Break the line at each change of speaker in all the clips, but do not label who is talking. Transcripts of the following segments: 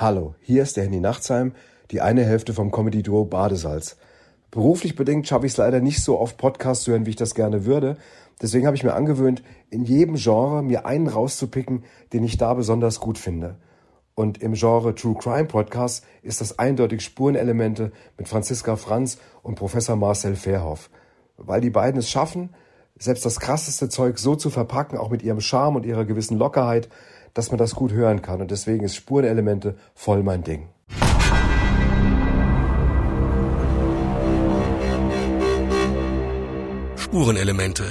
Hallo, hier ist der Handy Nachtsheim, die eine Hälfte vom Comedy-Duo Badesalz. Beruflich bedingt schaffe ich es leider nicht so oft Podcasts zu hören, wie ich das gerne würde. Deswegen habe ich mir angewöhnt, in jedem Genre mir einen rauszupicken, den ich da besonders gut finde. Und im Genre True Crime Podcast ist das eindeutig Spurenelemente mit Franziska Franz und Professor Marcel Verhoff. Weil die beiden es schaffen, selbst das krasseste Zeug so zu verpacken, auch mit ihrem Charme und ihrer gewissen Lockerheit, dass man das gut hören kann. Und deswegen ist Spurenelemente voll mein Ding.
Spurenelemente.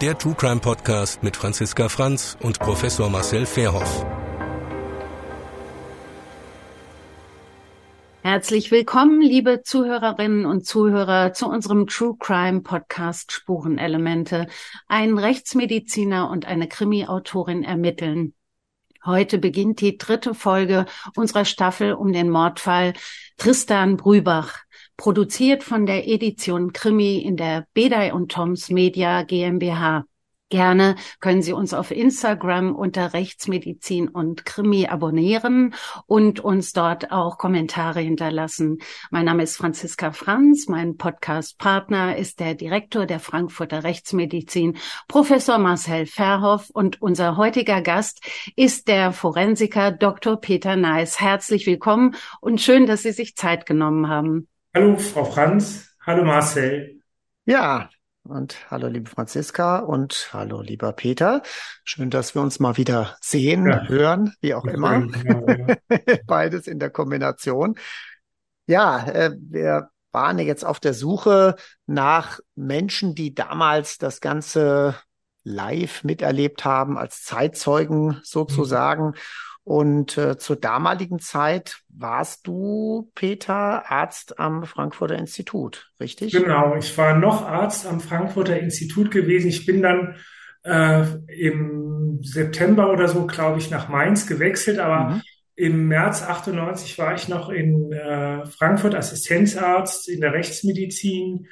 Der True Crime Podcast mit Franziska Franz und Professor Marcel Verhoff.
Herzlich willkommen, liebe Zuhörerinnen und Zuhörer, zu unserem True Crime Podcast Spurenelemente. Ein Rechtsmediziner und eine Krimi-Autorin ermitteln. Heute beginnt die dritte Folge unserer Staffel um den Mordfall Tristan Brübach, produziert von der Edition Krimi in der Bedei und Toms Media GmbH. Gerne können Sie uns auf Instagram unter Rechtsmedizin und Krimi abonnieren und uns dort auch Kommentare hinterlassen. Mein Name ist Franziska Franz. Mein Podcast-Partner ist der Direktor der Frankfurter Rechtsmedizin, Professor Marcel Verhoff. Und unser heutiger Gast ist der Forensiker Dr. Peter Neis. Herzlich willkommen und schön, dass Sie sich Zeit genommen haben.
Hallo, Frau Franz. Hallo, Marcel.
Ja, und hallo, liebe Franziska und hallo, lieber Peter. Schön, dass wir uns mal wieder sehen, ja. hören, wie auch immer. Ja, ja. Beides in der Kombination. Ja, äh, wir waren jetzt auf der Suche nach Menschen, die damals das Ganze live miterlebt haben, als Zeitzeugen sozusagen. Mhm. Und äh, zur damaligen Zeit warst du, Peter, Arzt am Frankfurter Institut, richtig?
Genau, ich war noch Arzt am Frankfurter Institut gewesen. Ich bin dann äh, im September oder so, glaube ich, nach Mainz gewechselt, aber mhm. im März 98 war ich noch in äh, Frankfurt Assistenzarzt in der Rechtsmedizin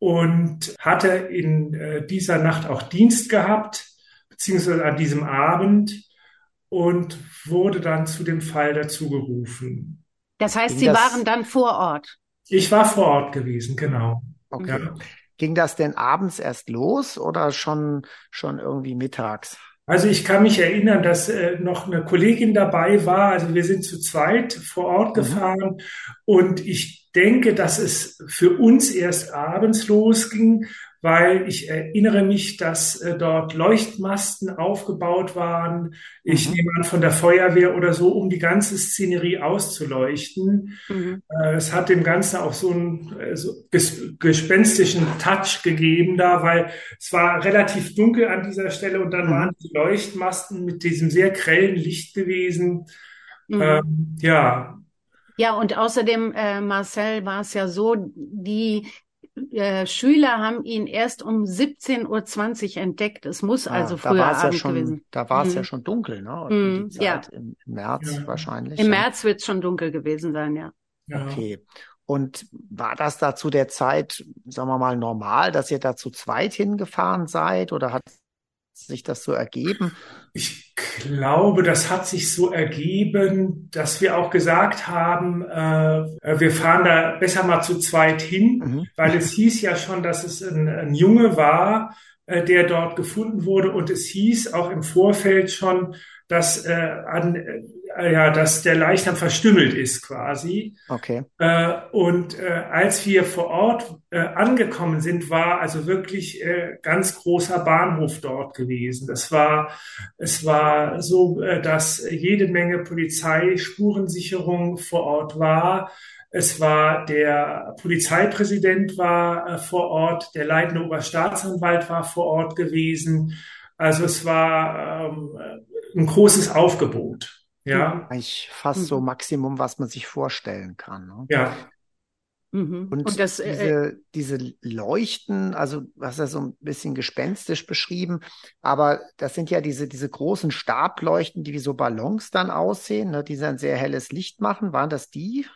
und hatte in äh, dieser Nacht auch Dienst gehabt, beziehungsweise an diesem Abend und wurde dann zu dem Fall dazugerufen.
Das heißt, Ging Sie das, waren dann vor Ort?
Ich war vor Ort gewesen, genau.
Okay. Ja. Ging das denn abends erst los oder schon, schon irgendwie mittags?
Also ich kann mich erinnern, dass äh, noch eine Kollegin dabei war. Also wir sind zu zweit vor Ort mhm. gefahren und ich denke, dass es für uns erst abends losging, weil ich erinnere mich, dass äh, dort Leuchtmasten aufgebaut waren. Ich mhm. nehme an, von der Feuerwehr oder so, um die ganze Szenerie auszuleuchten. Mhm. Äh, es hat dem Ganzen auch so einen äh, so ges gespenstischen Touch gegeben da, weil es war relativ dunkel an dieser Stelle und dann mhm. waren die Leuchtmasten mit diesem sehr grellen Licht gewesen. Mhm. Ähm, ja,
ja, und außerdem, äh, Marcel, war es ja so, die äh, Schüler haben ihn erst um 17.20 Uhr entdeckt. Es muss ah, also früher Abend
ja schon,
gewesen.
Da war es mhm. ja schon dunkel, ne?
Mhm, ja.
Im, März ja. wahrscheinlich.
Im ja. März wird es schon dunkel gewesen sein, ja.
ja. Okay. Und war das da zu der Zeit, sagen wir mal, normal, dass ihr da zu zweit hingefahren seid oder hat sich das so ergeben?
Ich glaube, das hat sich so ergeben, dass wir auch gesagt haben, äh, wir fahren da besser mal zu zweit hin, mhm. weil es hieß ja schon, dass es ein, ein Junge war, äh, der dort gefunden wurde und es hieß auch im Vorfeld schon, dass äh, an, äh, ja, dass der Leichnam verstümmelt ist quasi.
Okay.
Äh, und äh, als wir vor Ort äh, angekommen sind, war also wirklich äh, ganz großer Bahnhof dort gewesen. Das war, es war so, äh, dass jede Menge Polizei, Spurensicherung vor Ort war. Es war der Polizeipräsident war äh, vor Ort, der leitende Oberstaatsanwalt war vor Ort gewesen. Also es war ähm, ein großes Aufgebot. Ja.
Eigentlich fast mhm. so Maximum, was man sich vorstellen kann. Ne?
Ja.
Mhm. Und, Und das, äh, diese, diese Leuchten, also du hast ja so ein bisschen gespenstisch beschrieben, aber das sind ja diese, diese großen Stableuchten, die wie so Ballons dann aussehen, ne, die dann sehr helles Licht machen. Waren das die?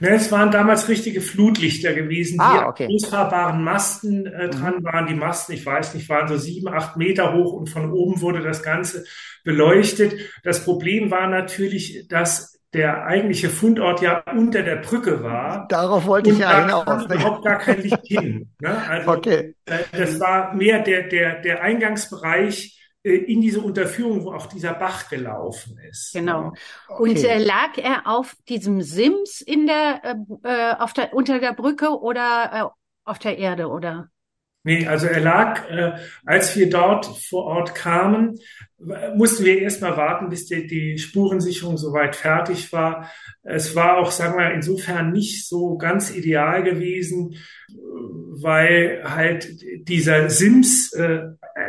Ne, es waren damals richtige Flutlichter gewesen, die
Ah, okay.
an ausfahrbaren Masten äh, dran waren. Die Masten, ich weiß nicht, waren so sieben, acht Meter hoch und von oben wurde das Ganze beleuchtet. Das Problem war natürlich, dass der eigentliche Fundort ja unter der Brücke war.
Darauf wollte ich ja
da kam
hinaus.
überhaupt gar kein Licht hin. Ne? Also
Okay.
äh, das war mehr der, der, der Eingangsbereich in diese Unterführung, wo auch dieser Bach gelaufen ist.
Genau.
Ne?
Und
Okay.
äh, lag er auf diesem Sims in der, äh, äh, auf der, unter der Brücke oder äh, auf der Erde oder?
Nee, also er lag, äh, als wir dort vor Ort kamen, w- mussten wir erstmal warten, bis die, die Spurensicherung soweit fertig war. Es war auch, sagen wir, insofern nicht so ganz ideal gewesen, äh, weil halt dieser Sims, äh,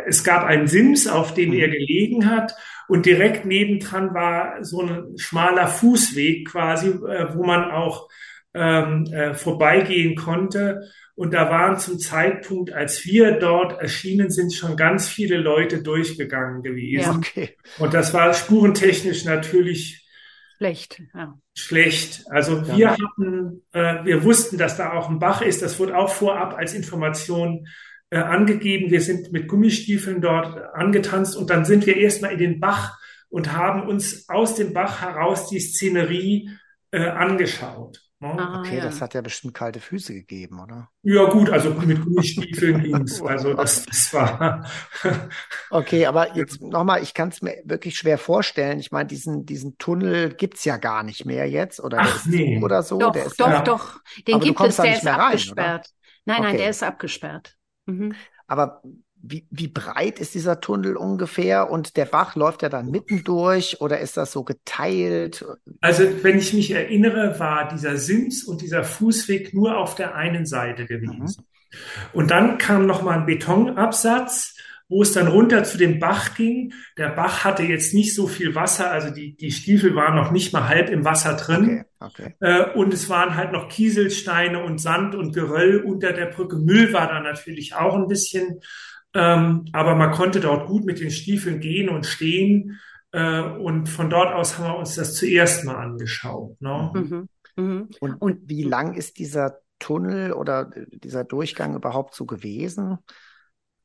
es gab einen Sims, auf dem er gelegen hat und direkt nebendran war so ein schmaler Fußweg quasi, äh, wo man auch ähm, äh, vorbeigehen konnte. Und da waren zum Zeitpunkt, als wir dort erschienen sind, schon ganz viele Leute durchgegangen gewesen.
Okay.
Und das war spurentechnisch natürlich
Schlecht, ja.
schlecht. Also
Ja.
wir hatten, äh, wir wussten, dass da auch ein Bach ist. Das wurde auch vorab als Information äh, angegeben. Wir sind mit Gummistiefeln dort angetanzt und dann sind wir erstmal in den Bach und haben uns aus dem Bach heraus die Szenerie äh, angeschaut. Ne?
Ah,
Okay,
ja.
das hat ja bestimmt kalte Füße gegeben, oder?
Ja gut, also mit Gummistiefeln ging's. Also das, das war
Okay, aber jetzt nochmal, ich kann es mir wirklich schwer vorstellen. Ich meine, diesen, diesen Tunnel gibt's ja gar nicht mehr jetzt, oder der
Ach,
ist
nee.
oder so.
Doch,
der ist
doch,
ja,
doch. Den
Aber
gibt es, der
nicht
ist
mehr rein,
abgesperrt. Nein, nein,
Okay.
der ist abgesperrt. Mhm.
Aber wie, wie breit ist dieser Tunnel ungefähr? Und der Bach läuft ja dann mitten durch oder ist das so geteilt?
Also, wenn ich mich erinnere, war dieser Sims und dieser Fußweg nur auf der einen Seite gewesen. Und dann kam noch mal ein Betonabsatz, wo es dann runter zu dem Bach ging. Der Bach hatte jetzt nicht so viel Wasser, also die, die Stiefel waren noch nicht mal halb im Wasser drin.
Okay, okay.
Äh, und es waren halt noch Kieselsteine und Sand und Geröll unter der Brücke. Müll war da natürlich auch ein bisschen. Ähm, aber man konnte dort gut mit den Stiefeln gehen und stehen. Äh, und von dort aus haben wir uns das zuerst mal angeschaut. Ne?
Mhm. Mhm.
Und,
Und-
wie lang ist dieser Tunnel oder dieser Durchgang überhaupt so gewesen?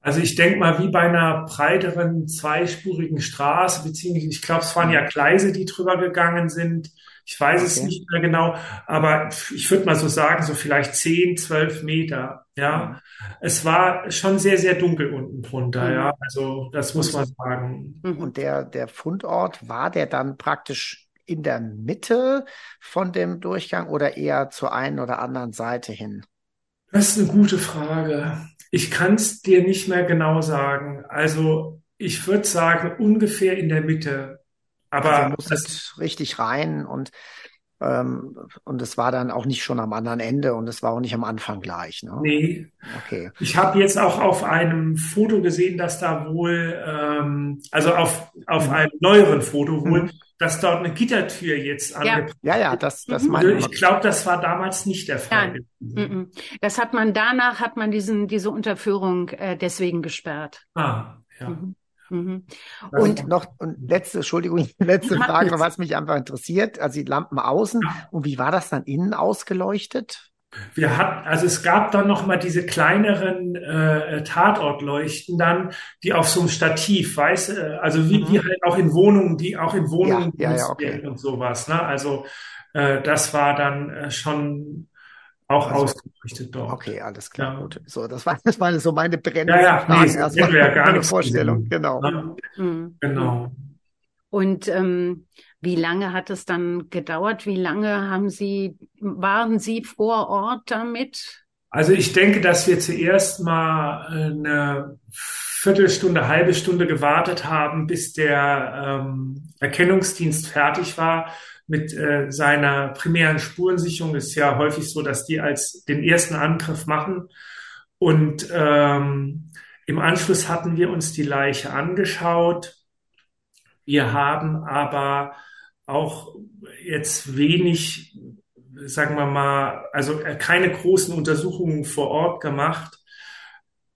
Also ich denke mal, wie bei einer breiteren zweispurigen Straße, beziehungsweise ich glaube, es waren ja Gleise, die drüber gegangen sind. Ich weiß es
Okay.
nicht mehr genau, aber ich würde mal so sagen, so vielleicht 10, 12 Meter. Ja, es war schon sehr, sehr dunkel unten drunter.
Mhm.
Ja, also das muss man sagen.
Mhm.
Und der, der Fundort, war der dann praktisch in der Mitte von dem Durchgang oder eher zur einen oder anderen Seite hin?
Das ist eine gute Frage. Ich kann es dir nicht mehr genau sagen. Also ich würde sagen, ungefähr in der Mitte.
Also
Aber
er musstet richtig rein und, und es war dann auch nicht schon am anderen Ende und es war auch nicht am Anfang gleich, ne?
nee,
Okay.
Ich habe jetzt auch auf einem Foto gesehen, dass da wohl, ähm, also auf, auf
Mhm.
einem neueren Foto wohl,
Mhm.
dass dort eine Gittertür jetzt
Ja.
angebracht
Ja, ja, das, das
Mhm.
meine
wird. Ich glaube, das war damals nicht der Fall
Nein. Mhm. Das hat man danach hat man diesen diese Unterführung äh, deswegen gesperrt.
Ah, ja.
Mhm. Mhm.
Das-
Und
noch, und letzte, Entschuldigung, letzte Frage,
nichts.
was mich einfach interessiert. Also die Lampen außen. Und wie war das dann innen ausgeleuchtet?
Wir hatten, also es gab dann noch mal diese kleineren äh, Tatortleuchten dann, die auf so einem Stativ, weißt du, also wie,
Mhm.
wie halt auch in Wohnungen, die auch in Wohnungen
Ja, ja, okay.
und sowas. Ne? Also äh, das war dann äh, schon auch
Also-
ausgeleuchtet dort.
Okay, alles klar,
Ja.
gut. So, das war, das waren so meine brennenden
Ja, ja, nee, das wir ja gar
Meine
nichts
Vorstellung,
gesehen.
genau.
Ja,
Mhm.
genau.
Und ähm, wie lange hat es dann gedauert? Wie lange haben Sie, waren Sie vor Ort damit?
Also ich denke, dass wir zuerst mal eine Viertelstunde, halbe Stunde gewartet haben, bis der ähm, Erkennungsdienst fertig war mit äh, seiner primären Spurensicherung. Ist ja häufig so, dass die als den ersten Angriff machen. Und ähm, im Anschluss hatten wir uns die Leiche angeschaut. Wir haben aber auch jetzt wenig sagen wir mal, also äh, keine großen Untersuchungen vor Ort gemacht.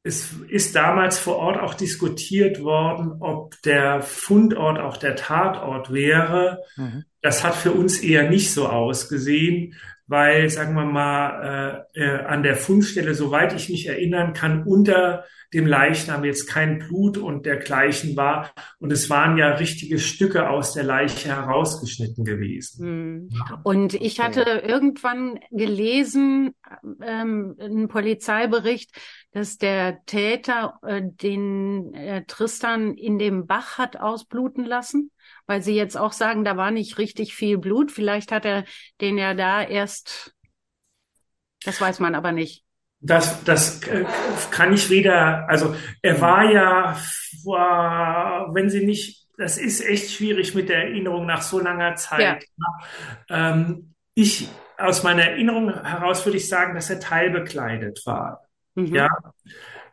Es ist damals vor Ort auch diskutiert worden, ob der Fundort auch der Tatort wäre.
Mhm.
Das hat für uns eher nicht so ausgesehen, weil, sagen wir mal, äh, äh, an der Fundstelle, soweit ich mich erinnern kann, unter dem Leichnam jetzt kein Blut und dergleichen war. Und es waren ja richtige Stücke aus der Leiche herausgeschnitten gewesen.
Hm. Und ich hatte irgendwann gelesen, ähm, einen Polizeibericht, dass der Täter äh, den äh, Tristan in dem Bach hat ausbluten lassen, weil sie jetzt auch sagen, da war nicht richtig viel Blut. Vielleicht hat er den ja da erst, das weiß man aber nicht.
Das, das äh, kann ich weder, also er war ja, war, wenn sie nicht, das ist echt schwierig mit der Erinnerung nach so langer Zeit. Ja. Ähm, ich, aus meiner Erinnerung heraus würde ich sagen, dass er teilbekleidet war. Mhm. Ja.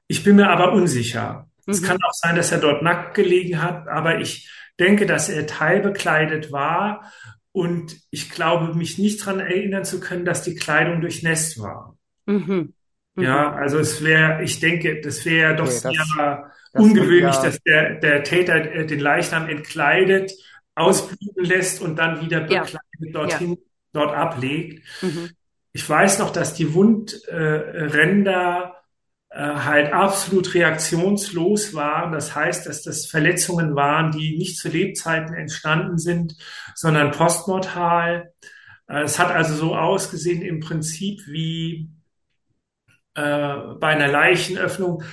Ich bin mir aber unsicher. Mhm. Es kann auch sein, dass er dort nackt gelegen hat, aber ich denke, dass er teilbekleidet war und ich glaube, mich nicht daran erinnern zu können, dass die Kleidung durchnässt war. Mhm. Ja, mhm. also es wäre, ich denke, das wäre doch okay, das, sehr das ungewöhnlich, ja, dass der, der Täter äh, den Leichnam entkleidet, ausbluten lässt und dann wieder bekleidet ja. dorthin, ja. dort ablegt. Mhm. Ich weiß noch, dass die Wundränder halt absolut reaktionslos waren. Das heißt, dass das Verletzungen waren, die nicht zu Lebzeiten entstanden sind, sondern postmortal. Äh, es hat also so ausgesehen im Prinzip wie äh, bei einer Leichenöffnung.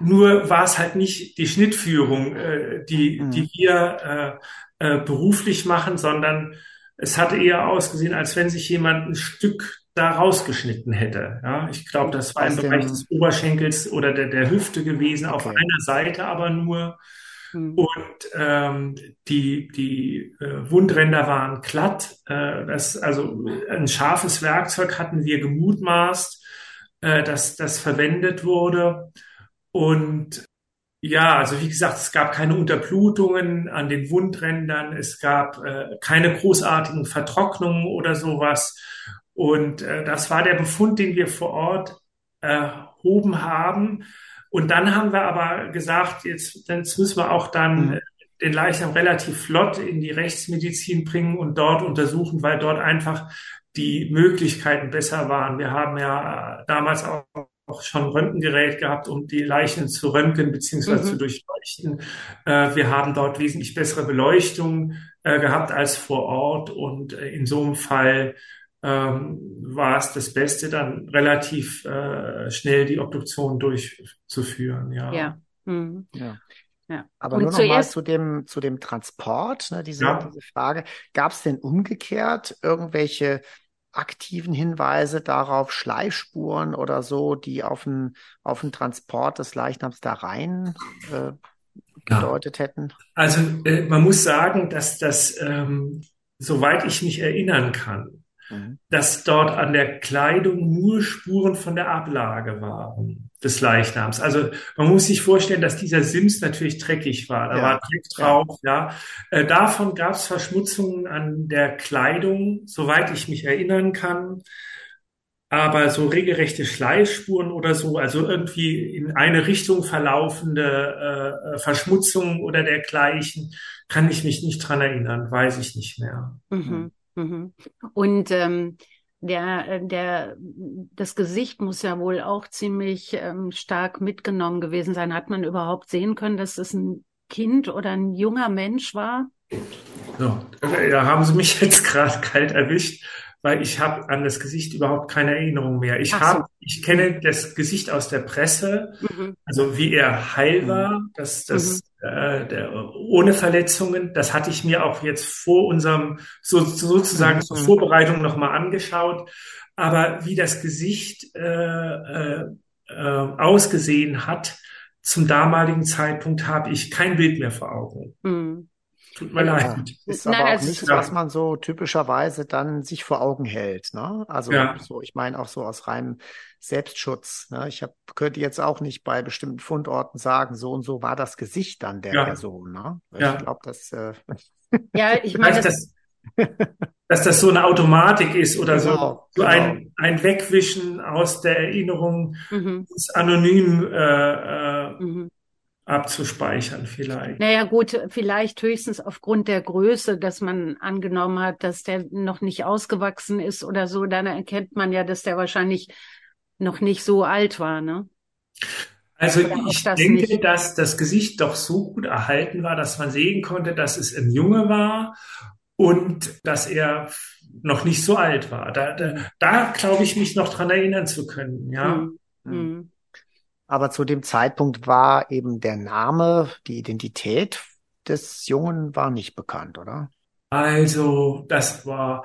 Nur war es halt nicht die Schnittführung, äh, die, mhm. die wir äh, äh, beruflich machen, sondern es hatte eher ausgesehen, als wenn sich jemand ein Stück da rausgeschnitten hätte. Ja, ich glaube, das war im Bereich des Oberschenkels oder der, der Hüfte gewesen, okay. auf einer Seite aber nur. Mhm. Und ähm, die, die äh, Wundränder waren glatt. Äh, das, also ein scharfes Werkzeug hatten wir gemutmaßt äh, dass das verwendet wurde. Und ja, also wie gesagt, es gab keine Unterblutungen an den Wundrändern, es gab äh, keine großartigen Vertrocknungen oder sowas. Und äh, das war der Befund, den wir vor Ort erhoben haben. Und dann haben wir aber gesagt, jetzt, jetzt müssen wir auch dann mhm. den Leichnam relativ flott in die Rechtsmedizin bringen und dort untersuchen, weil dort einfach die Möglichkeiten besser waren. Wir haben ja damals auch auch schon Röntgengerät gehabt, um die Leichen zu röntgen bzw. Mhm. zu durchleuchten. Äh, wir haben dort wesentlich bessere Beleuchtung äh, gehabt als vor Ort und äh, in so einem Fall ähm, war es das Beste, dann relativ äh, schnell die Obduktion durchzuführen. Ja.
Ja. Mhm.
ja. Ja. Aber und nur noch mal zu dem, zu dem Transport, ne, diese, ja. diese Frage. Gab es denn umgekehrt irgendwelche aktiven Hinweise darauf, Schleifspuren oder so, die auf den, auf den Transport des Leichnams da rein äh, gedeutet ja. hätten?
Also äh, man muss sagen, dass das, ähm, soweit ich mich erinnern kann, mhm. dass dort an der Kleidung nur Spuren von der Ablage waren des Leichnams. Also man muss sich vorstellen, dass dieser Sims natürlich dreckig war. Da ja. war Dreck drauf, ja. ja. Äh, davon gab es Verschmutzungen an der Kleidung, soweit ich mich erinnern kann. Aber so regelrechte Schleifspuren oder so, also irgendwie in eine Richtung verlaufende äh, Verschmutzungen oder dergleichen, kann ich mich nicht dran erinnern, weiß ich nicht mehr.
Mhm. Mhm. Und ähm, der, äh, der, das Gesicht muss ja wohl auch ziemlich ähm, stark mitgenommen gewesen sein. Hat man überhaupt sehen können, dass es ein Kind oder ein junger Mensch war?
Ja, da haben Sie mich jetzt gerade kalt erwischt weil ich habe an das Gesicht überhaupt keine Erinnerung mehr. Ich so. habe, ich kenne das Gesicht aus der Presse, mhm. also wie er heil mhm. war, das, das mhm. äh, der, ohne Verletzungen. Das hatte ich mir auch jetzt vor unserem so, sozusagen mhm. zur Vorbereitung nochmal angeschaut. Aber wie das Gesicht äh, äh, äh, ausgesehen hat zum damaligen Zeitpunkt, habe ich kein Bild mehr vor Augen.
Tut mir ja, leid. Ist Nein, aber auch nichts, was man so typischerweise dann sich vor Augen hält. Ne? Also ja. so, ich meine auch so aus reinem Selbstschutz. Ne? Ich hab, könnte jetzt auch nicht bei bestimmten Fundorten sagen, so und so war das Gesicht dann der ja. Person. Ne? Ich ja. glaube, das. Äh
ja, ich meine, das,
dass das so eine Automatik ist oder genau, so, so genau. ein, ein Wegwischen aus der Erinnerung, mhm. anonym äh, äh, mhm abzuspeichern vielleicht.
Naja gut, vielleicht höchstens aufgrund der Größe, dass man angenommen hat, dass der noch nicht ausgewachsen ist oder so, dann erkennt man ja, dass der wahrscheinlich noch nicht so alt war, ne?
Also ich das denke, nicht? dass das Gesicht doch so gut erhalten war, dass man sehen konnte, dass es ein Junge war und dass er noch nicht so alt war. Da, da, da glaube ich, mich noch dran erinnern zu können, ja. Mhm.
Mhm. Aber zu dem Zeitpunkt war eben der Name, die Identität des Jungen war nicht bekannt, oder?
Also, das war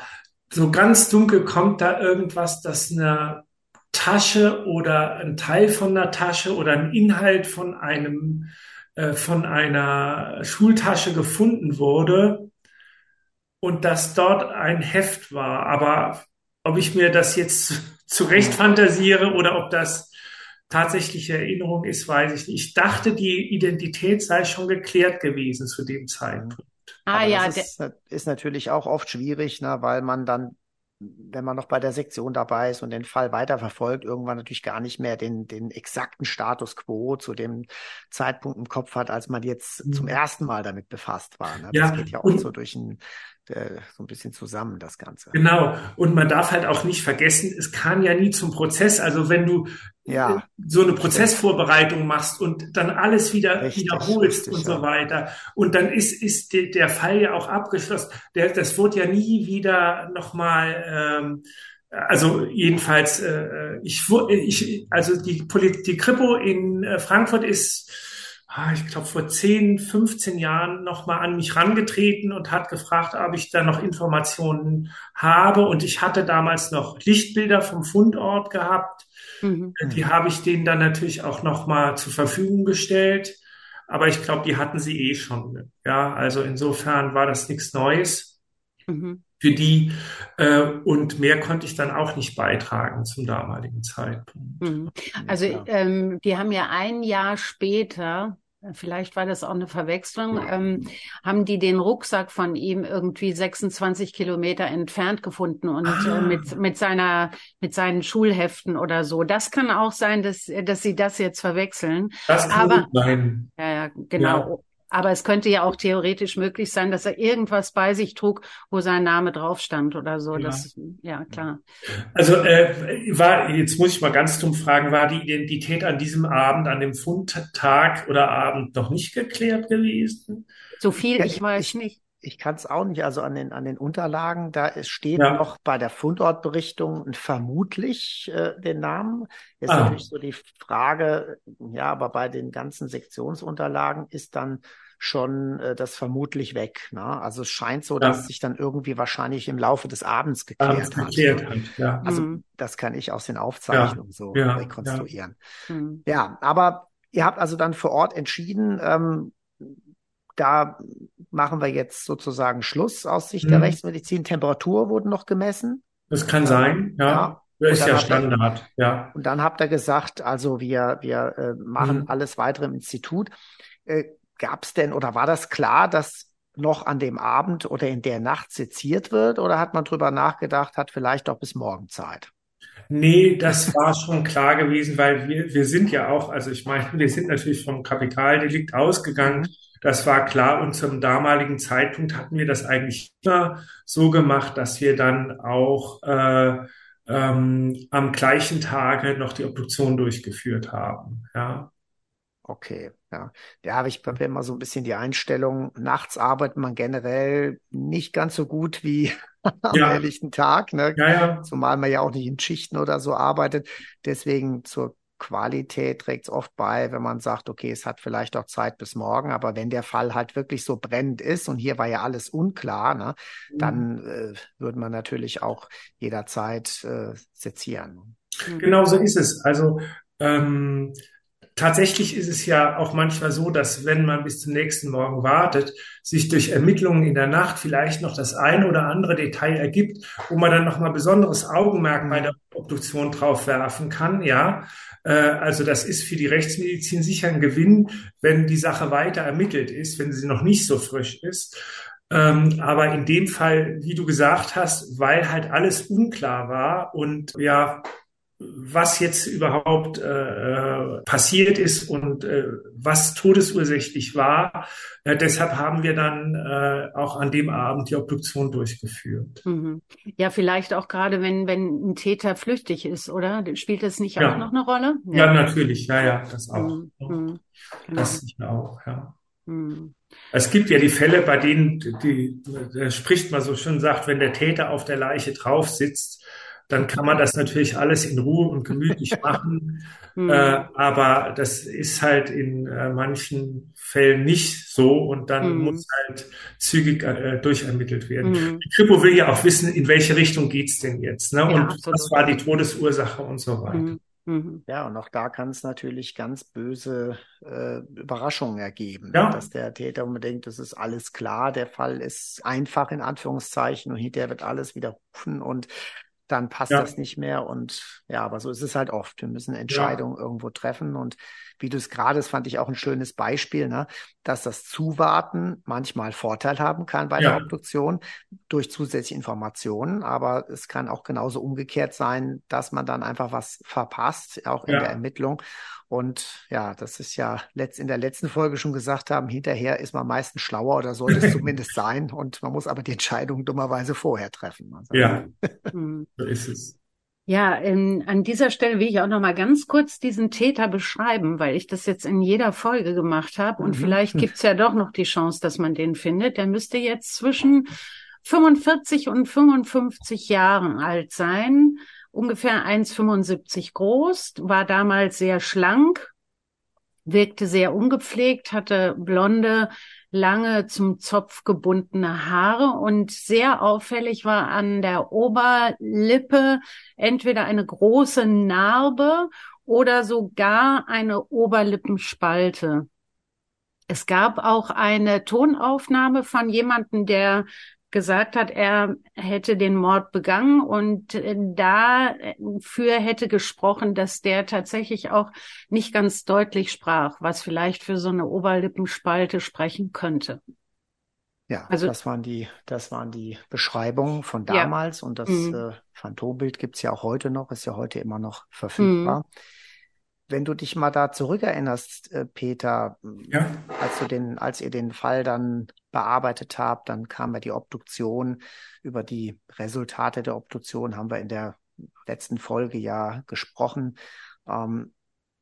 so ganz dunkel kommt da irgendwas, dass eine Tasche oder ein Teil von einer Tasche oder ein Inhalt von einem äh, von einer Schultasche gefunden wurde und dass dort ein Heft war. Aber ob ich mir das jetzt zurecht fantasiere oder ob das tatsächliche Erinnerung ist, weiß ich nicht. Ich dachte, die Identität sei schon geklärt gewesen zu dem Zeitpunkt.
Ah Aber ja, das ist, ist, natürlich auch oft schwierig, ne, weil man dann, wenn man noch bei der Sektion dabei ist und den Fall weiterverfolgt, irgendwann natürlich gar nicht mehr den, den exakten Status quo zu dem Zeitpunkt im Kopf hat, als man jetzt mhm. zum ersten Mal damit befasst war. Ne? Das ja, geht ja auch so durch ein so ein bisschen zusammen, das Ganze.
Genau. Und man darf halt auch nicht vergessen, es kam ja nie zum Prozess. Also wenn du ja, so eine Prozessvorbereitung machst und dann alles wieder richtig, wiederholst richtig, und so weiter. Und dann ist, ist der Fall ja auch abgeschlossen. Der, das wurde ja nie wieder nochmal, ähm, also jedenfalls, äh, ich, ich, also die, die Kripo in äh, Frankfurt ist ich glaube, vor 10, 15 Jahren nochmal an mich rangetreten und hat gefragt, ob ich da noch Informationen habe. Und ich hatte damals noch Lichtbilder vom Fundort gehabt. Mhm. Die habe ich denen dann natürlich auch nochmal zur Verfügung gestellt. Aber ich glaube, die hatten sie eh schon. Ja, also insofern war das nichts Neues. Mhm. Für die äh, und mehr konnte ich dann auch nicht beitragen zum damaligen Zeitpunkt.
Mhm. Also ähm, die haben ja ein Jahr später vielleicht war das auch eine Verwechslung, ähm, haben die den Rucksack von ihm irgendwie 26 Kilometer entfernt gefunden und ah. äh, mit, mit seiner, mit seinen Schulheften oder so. Das kann auch sein, dass, dass sie das jetzt verwechseln.
Das kann Aber, sein.
Ja, ja, genau. Ja. Aber es könnte ja auch theoretisch möglich sein, dass er irgendwas bei sich trug, wo sein Name drauf stand oder so. Ja, das, ja klar.
Also äh, war jetzt muss ich mal ganz dumm fragen, war die Identität an diesem Abend, an dem Fundtag oder Abend noch nicht geklärt gewesen?
So viel, ich weiß nicht.
Ich kann es auch nicht. Also an den, an den Unterlagen, da steht ja. noch bei der Fundortberichtung vermutlich äh, den Namen. Jetzt ah. natürlich so die Frage, ja, aber bei den ganzen Sektionsunterlagen ist dann schon äh, das vermutlich weg. Ne? Also es scheint so, dass ja. sich dann irgendwie wahrscheinlich im Laufe des Abends geklärt Abends hat. Geklärt hat ja. Also mhm. das kann ich aus den Aufzeichnungen so rekonstruieren. Ja. Mhm. ja, aber ihr habt also dann vor Ort entschieden, ähm, da machen wir jetzt sozusagen Schluss aus Sicht mhm. der Rechtsmedizin. Temperatur wurden noch gemessen.
Das kann sein, ja. ja. Das ist ja Standard,
ihr,
ja.
Und dann habt ihr gesagt, also wir, wir äh, machen mhm. alles weitere im Institut. Äh, Gab es denn oder war das klar, dass noch an dem Abend oder in der Nacht seziert wird? Oder hat man drüber nachgedacht, hat vielleicht auch bis morgen Zeit?
Nee, das war schon klar gewesen, weil wir, wir sind ja auch, also ich meine, wir sind natürlich vom Kapitaldelikt ausgegangen. Das war klar und zum damaligen Zeitpunkt hatten wir das eigentlich immer so gemacht, dass wir dann auch äh, ähm, am gleichen Tage noch die Obduktion durchgeführt haben. Ja.
Okay, ja. Ja, aber ich habe immer so ein bisschen die Einstellung, nachts arbeitet man generell nicht ganz so gut wie am ja. helllichten Tag, ne? Ja, ja. Zumal man ja auch nicht in Schichten oder so arbeitet. Deswegen zur Qualität trägt es oft bei, wenn man sagt, okay, es hat vielleicht auch Zeit bis morgen, aber wenn der Fall halt wirklich so brennend ist und hier war ja alles unklar, ne, mhm. dann äh, würde man natürlich auch jederzeit äh, sezieren.
Genau so ist es. Also ähm, Tatsächlich ist es ja auch manchmal so, dass wenn man bis zum nächsten Morgen wartet, sich durch Ermittlungen in der Nacht vielleicht noch das eine oder andere Detail ergibt, wo man dann nochmal besonderes Augenmerk bei der Obduktion drauf werfen kann, ja. Äh, also das ist für die Rechtsmedizin sicher ein Gewinn, wenn die Sache weiter ermittelt ist, wenn sie noch nicht so frisch ist. Ähm, aber in dem Fall, wie du gesagt hast, weil halt alles unklar war und ja, was jetzt überhaupt äh, passiert ist und äh, was todesursächlich war. Äh, deshalb haben wir dann äh, auch an dem Abend die Obduktion durchgeführt.
Mhm. Ja, vielleicht auch gerade, wenn, wenn ein Täter flüchtig ist, oder? Spielt das nicht ja. auch noch eine Rolle?
Ja. ja. natürlich. Ja, ja, das auch. Mhm. mhm. Genau. Das sicher auch, ja. Mhm. Es gibt ja die Fälle, bei denen, die, da spricht man so schön sagt, wenn der Täter auf der Leiche drauf sitzt, dann kann man das natürlich alles in Ruhe und gemütlich machen. Mhm. Äh, aber das ist halt in äh, manchen Fällen nicht so und dann mhm. muss halt zügig äh, durchermittelt werden. Mhm. Die Kripo will ja auch wissen, in welche Richtung geht's denn jetzt, ne? Ja, und absolut. was war die Todesursache und so weiter.
Ja, und auch da kann es natürlich ganz böse äh, Überraschungen ergeben, ja. dass der Täter unbedingt, das ist alles klar, der Fall ist einfach in Anführungszeichen und hinterher wird alles widerrufen und dann passt ja. das nicht mehr. Und ja, aber so ist es halt oft. Wir müssen Entscheidungen ja. irgendwo treffen. Und wie du es gerade, das fand ich auch ein schönes Beispiel, ne, dass das Zuwarten manchmal Vorteil haben kann bei ja. der Obduktion durch zusätzliche Informationen. Aber es kann auch genauso umgekehrt sein, dass man dann einfach was verpasst, auch in der Ermittlung. Und ja, das ist ja letzt, in der letzten Folge schon gesagt haben, hinterher ist man meistens schlauer oder sollte es zumindest sein. Und man muss aber die Entscheidung dummerweise vorher treffen.
Also, ja, hm. so ist es.
Ja, in, an dieser Stelle will ich auch noch mal ganz kurz diesen Täter beschreiben, weil ich das jetzt in jeder Folge gemacht habe und mhm. vielleicht gibt's ja doch noch die Chance, dass man den findet. Der müsste jetzt zwischen 45 und 55 Jahren alt sein, ungefähr 1,75 groß, war damals sehr schlank, wirkte sehr ungepflegt, hatte blonde, lange zum Zopf gebundene Haare und sehr auffällig war an der Oberlippe entweder eine große Narbe oder sogar eine Oberlippenspalte. Es gab auch eine Tonaufnahme von jemandem, der gesagt hat, er hätte den Mord begangen und äh, dafür hätte gesprochen, dass der tatsächlich auch nicht ganz deutlich sprach, was vielleicht für so eine Oberlippenspalte sprechen könnte.
Ja, also, das waren die, das waren die Beschreibungen von damals ja. und das mhm. äh, Phantombild gibt's ja auch heute noch, ist ja heute immer noch verfügbar. Mhm. Wenn du dich mal da zurückerinnerst, äh, Peter, ja. als du den, als ihr den Fall dann bearbeitet habt, dann kam ja die Obduktion. Über die Resultate der Obduktion haben wir in der letzten Folge ja gesprochen. Ähm,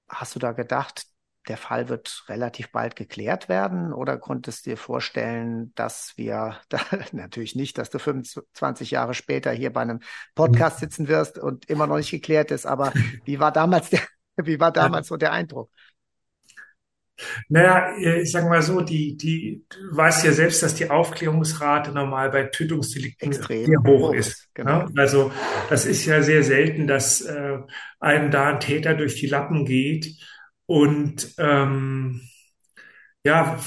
hast du da gedacht, der Fall wird relativ bald geklärt werden oder konntest du dir vorstellen, dass wir, da, natürlich nicht, dass du 25 Jahre später hier bei einem Podcast sitzen wirst und immer noch nicht geklärt ist, aber wie war damals der, wie war damals so der Eindruck?
Naja, ich sag mal so, die, die, du weißt ja selbst, dass die Aufklärungsrate normal bei Tötungsdelikten Extrem sehr hoch, hoch ist. Genau. Ne? Also das ist ja sehr selten, dass äh, einem da ein Täter durch die Lappen geht. Und ähm, ja,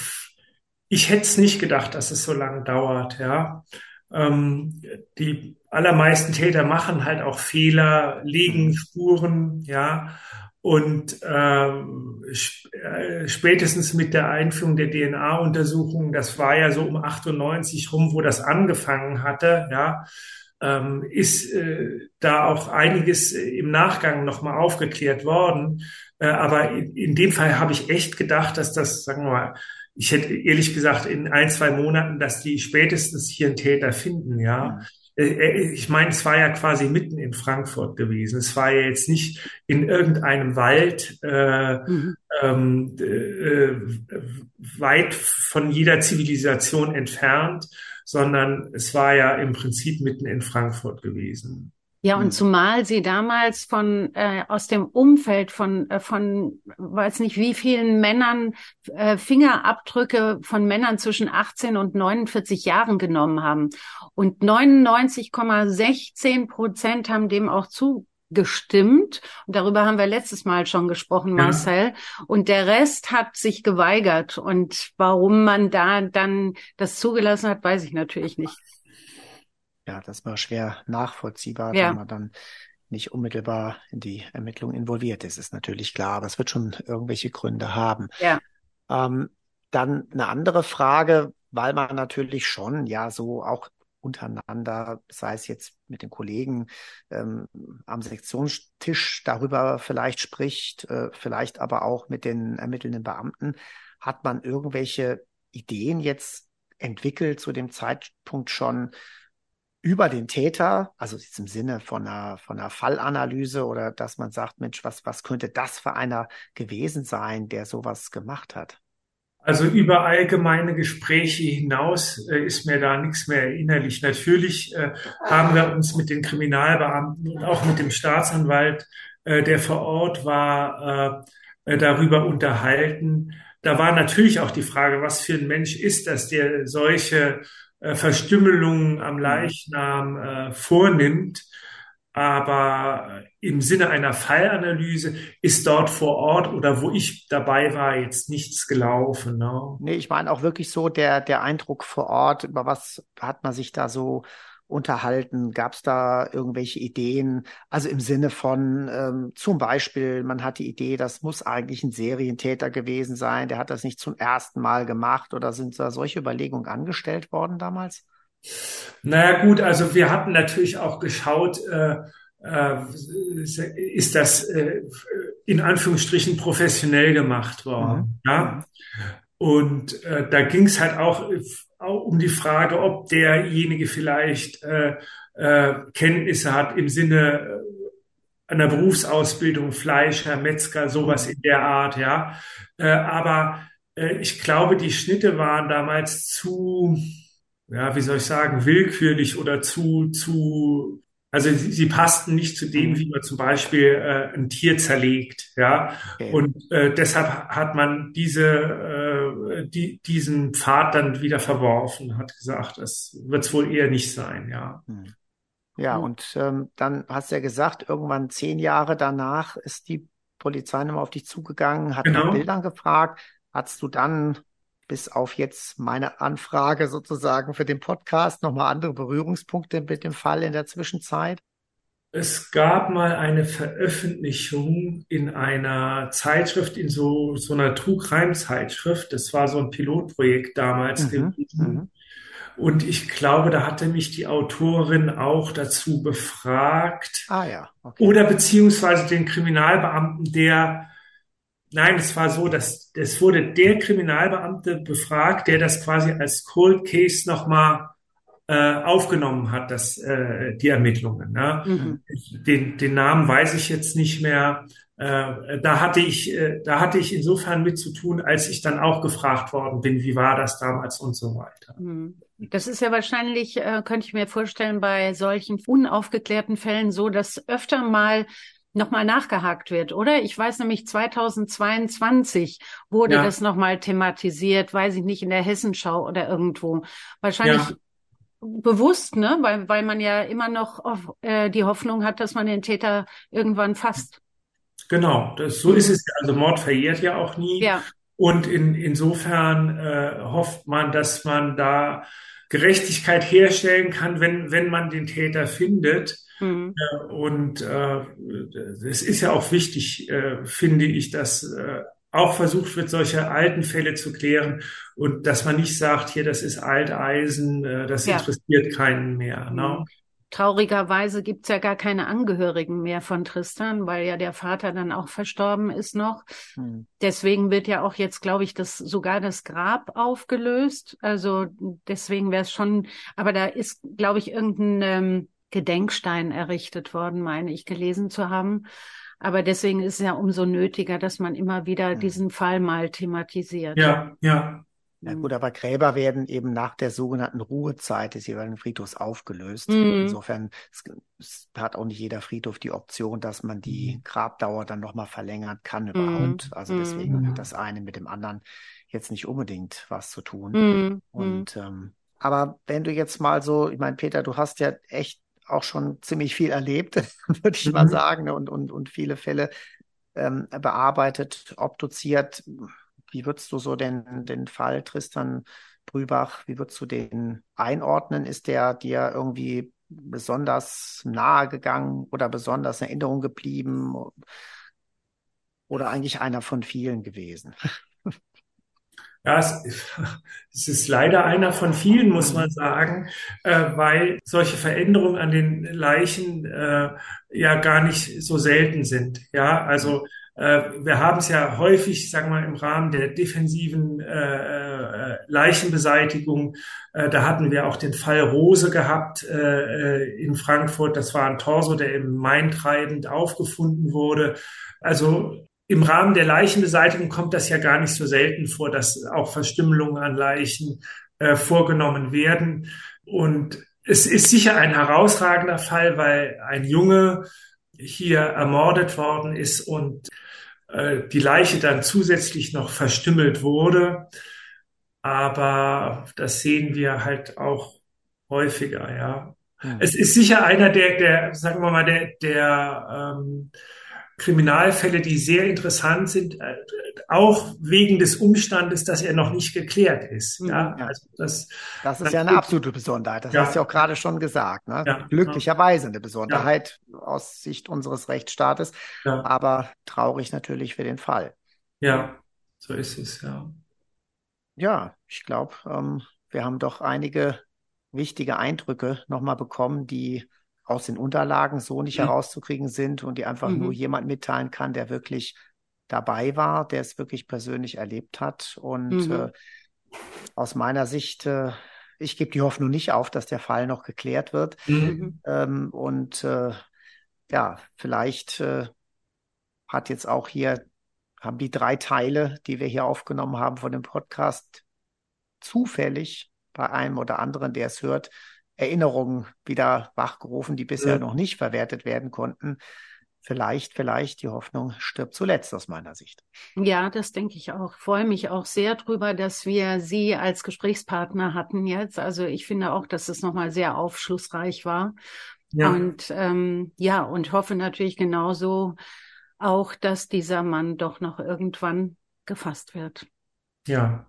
ich hätte es nicht gedacht, dass es so lange dauert, ja. Ähm, die allermeisten Täter machen halt auch Fehler, legen mhm. Spuren, ja. Und ähm, äh, spätestens mit der Einführung der DNA-Untersuchung, das war ja so um 98 rum, wo das angefangen hatte, ja, ähm, ist äh, da auch einiges im Nachgang nochmal aufgeklärt worden. Äh, aber in, in, dem Fall habe ich echt gedacht, dass das, sagen wir mal, ich hätte ehrlich gesagt in ein, zwei Monaten, dass die spätestens hier einen Täter finden, ja. Äh, äh, ich meine, es war ja quasi mitten in Frankfurt gewesen. Es war ja jetzt nicht in irgendeinem Wald äh, mhm. ähm, äh, weit von jeder Zivilisation entfernt, sondern es war ja im Prinzip mitten in Frankfurt gewesen.
Ja, und hm. zumal sie damals von äh, aus dem Umfeld von äh, von weiß nicht wie vielen Männern äh, Fingerabdrücke von Männern zwischen 18 und 49 Jahren genommen haben und 99,16 Prozent haben dem auch zugestimmt. Und darüber haben wir letztes Mal schon gesprochen, Marcel. Ja. Und der Rest hat sich geweigert. Und warum man da dann das zugelassen hat, weiß ich natürlich nicht
ja, das war schwer nachvollziehbar, ja. wenn man dann nicht unmittelbar in die Ermittlung involviert ist, ist natürlich klar, aber es wird schon irgendwelche Gründe haben. Ja. Ähm, dann eine andere Frage, weil man natürlich schon ja so auch untereinander, sei es jetzt mit den Kollegen ähm, am Sektionstisch darüber vielleicht spricht, äh, vielleicht aber auch mit den ermittelnden Beamten. Hat man irgendwelche Ideen jetzt entwickelt zu dem Zeitpunkt schon, über den Täter, also jetzt im Sinne von einer, von einer Fallanalyse oder dass man sagt, Mensch, was, was könnte das für einer gewesen sein, der sowas gemacht hat?
Also über allgemeine Gespräche hinaus äh, ist mir da nichts mehr erinnerlich. Natürlich äh, haben wir uns mit den Kriminalbeamten und auch mit dem Staatsanwalt, äh, der vor Ort war, äh, äh, darüber unterhalten. Da war natürlich auch die Frage, was für ein Mensch ist das, der solche äh, Verstümmelungen am mhm. Leichnam äh, vornimmt. Aber im Sinne einer Fallanalyse ist dort vor Ort oder wo ich dabei war jetzt nichts gelaufen. Ne?
Nee, ich meine auch wirklich so der, der Eindruck vor Ort, über was hat man sich da so unterhalten? Gab es da irgendwelche Ideen? Also im Sinne von ähm, zum Beispiel, man hat die Idee, das muss eigentlich ein Serientäter gewesen sein, der hat das nicht zum ersten Mal gemacht oder sind da solche Überlegungen angestellt worden damals?
Naja gut, also wir hatten natürlich auch geschaut, äh, äh, ist das äh, in Anführungsstrichen professionell gemacht worden. Mhm. Ja? Und äh, da ging es halt auch um die Frage, ob derjenige vielleicht äh, äh, Kenntnisse hat im Sinne äh, einer Berufsausbildung, Fleischer, Metzger, sowas in der Art, ja. Äh, aber äh, ich glaube, die Schnitte waren damals zu, ja, wie soll ich sagen, willkürlich oder zu, zu also sie, sie passten nicht zu dem, mhm. wie man zum Beispiel äh, ein Tier zerlegt, ja. Okay. Und äh, deshalb hat man diese, äh, die, diesen Pfad dann wieder verworfen, hat gesagt, das wird es wohl eher nicht sein, ja.
Mhm. Ja, und ähm, dann hast du ja gesagt, irgendwann zehn Jahre danach ist die Polizei nochmal auf dich zugegangen, hat genau. nach Bildern gefragt. Hast du dann bis auf jetzt meine Anfrage sozusagen für den Podcast nochmal andere Berührungspunkte mit dem Fall in der Zwischenzeit?
Es gab mal eine Veröffentlichung in einer Zeitschrift, in so, so einer True Crime Zeitschrift. Das war so ein Pilotprojekt damals mhm, gewesen. Mhm. Und ich glaube, da hatte mich die Autorin auch dazu befragt.
Ah ja.
Okay. Oder beziehungsweise den Kriminalbeamten, der Nein, es war so, dass es wurde der Kriminalbeamte befragt, der das quasi als Cold Case nochmal äh, aufgenommen hat, das, äh, die Ermittlungen. Ne? Mhm. Den, den Namen weiß ich jetzt nicht mehr. Äh, da hatte ich, äh, da hatte ich insofern mit zu tun, als ich dann auch gefragt worden bin, wie war das damals und so weiter.
Mhm. Das ist ja wahrscheinlich, äh, könnte ich mir vorstellen, bei solchen unaufgeklärten Fällen so, dass öfter mal nochmal nachgehakt wird, oder? Ich weiß nämlich, 2022 wurde ja. das nochmal thematisiert, weiß ich nicht, in der Hessenschau oder irgendwo. Wahrscheinlich ja. Bewusst, ne? Weil, weil man ja immer noch auf, äh, die Hoffnung hat, dass man den Täter irgendwann fasst.
Genau, das, so ist es. Also Mord verjährt ja auch nie. Ja. Und in, insofern äh, hofft man, dass man da Gerechtigkeit herstellen kann, wenn, wenn man den Täter findet. Mhm. Und äh, es ist ja auch wichtig, äh, finde ich, dass äh, auch versucht wird, solche alten Fälle zu klären und dass man nicht sagt, hier, das ist Alteisen, äh, das ja. interessiert keinen mehr. Ne?
Mhm. Traurigerweise gibt's ja gar keine Angehörigen mehr von Tristan, weil ja der Vater dann auch verstorben ist noch. Hm. Deswegen wird ja auch jetzt, glaube ich, das sogar das Grab aufgelöst. Also deswegen wäre es schon, aber da ist, glaube ich, irgendein ähm, Gedenkstein errichtet worden, meine ich gelesen zu haben. Aber deswegen ist es ja umso nötiger, dass man immer wieder diesen Fall mal thematisiert.
Ja, ja.
Ja gut, aber Gräber werden eben nach der sogenannten Ruhezeit des jeweiligen Friedhofs aufgelöst. Mhm. Insofern es, es hat auch nicht jeder Friedhof die Option, dass man die mhm. Grabdauer dann nochmal verlängern kann überhaupt. Mhm. Also deswegen mhm. hat das eine mit dem anderen jetzt nicht unbedingt was zu tun. Mhm. Und ähm, aber wenn du jetzt mal so, ich meine, Peter, du hast ja echt auch schon ziemlich viel erlebt, würde ich mal mhm. sagen, ne, und, und, und viele Fälle ähm, bearbeitet, obduziert. Wie würdest du so den, den Fall Tristan Brübach, wie würdest du den einordnen? Ist der dir irgendwie besonders nahe gegangen oder besonders in Erinnerung geblieben? Oder eigentlich einer von vielen gewesen?
Ja, es, es, ist leider einer von vielen, muss man sagen, äh, weil solche Veränderungen an den Leichen äh, ja gar nicht so selten sind. Ja, also äh, wir haben es ja häufig, sagen wir im Rahmen der defensiven äh, äh, Leichenbeseitigung. Äh, da hatten wir auch den Fall Rose gehabt äh, äh in Frankfurt. Das war ein Torso, der im Main treibend aufgefunden wurde. Also im Rahmen der Leichenbeseitigung kommt das ja gar nicht so selten vor, dass auch Verstümmelungen an Leichen äh, vorgenommen werden. Und es ist sicher ein herausragender Fall, weil ein Junge hier ermordet worden ist und äh, die Leiche dann zusätzlich noch verstümmelt wurde. Aber das sehen wir halt auch häufiger, ja. Hm. Es ist sicher einer der, der, sagen wir mal, der, der ähm, Kriminalfälle, die sehr interessant sind, äh, auch wegen des Umstandes, dass er noch nicht geklärt ist.
Mhm, ja, also das, das ist ja eine absolute Besonderheit. Das ja. hast du ja auch gerade schon gesagt. Ne? Ja, Glücklicherweise eine Besonderheit ja. aus Sicht unseres Rechtsstaates, aber traurig natürlich für den Fall.
Ja, so ist es, ja.
Ja, ich glaube, ähm, wir haben doch einige wichtige Eindrücke nochmal bekommen, die aus den Unterlagen so nicht mhm. herauszukriegen sind und die einfach mhm. nur jemand mitteilen kann, der wirklich dabei war, der es wirklich persönlich erlebt hat. Und mhm. äh, aus meiner Sicht, äh, ich gebe die Hoffnung nicht auf, dass der Fall noch geklärt wird. Mhm. Ähm, und äh, ja, vielleicht äh, hat jetzt auch hier, haben die drei Teile, die wir hier aufgenommen haben von dem Podcast, zufällig bei einem oder anderen, der es hört, Erinnerungen wieder wachgerufen, die bisher ja. noch nicht verwertet werden konnten. Vielleicht, vielleicht, die Hoffnung stirbt zuletzt aus meiner Sicht.
Ja, das denke ich auch. Freue mich auch sehr drüber, dass wir Sie als Gesprächspartner hatten jetzt. Also ich finde auch, dass es nochmal sehr aufschlussreich war. Ja. Und ähm, ja, und hoffe natürlich genauso auch, dass dieser Mann doch noch irgendwann gefasst wird.
Ja.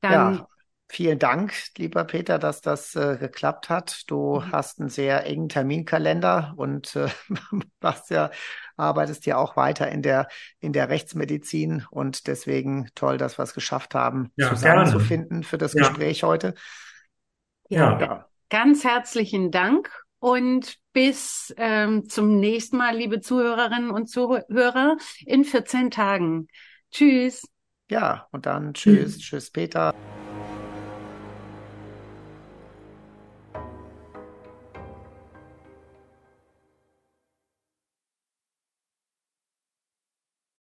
Dann ja. Vielen Dank, lieber Peter, dass das äh, geklappt hat. Du mhm. hast einen sehr engen Terminkalender und äh, machst ja, arbeitest ja auch weiter in der, in der Rechtsmedizin und deswegen toll, dass wir es geschafft haben, ja, zusammenzufinden für das ja. Gespräch heute.
Ja, ja, ganz herzlichen Dank und bis ähm, zum nächsten Mal, liebe Zuhörerinnen und Zuhörer, in 14 Tagen. Tschüss.
Ja, und dann tschüss, mhm. tschüss, Peter.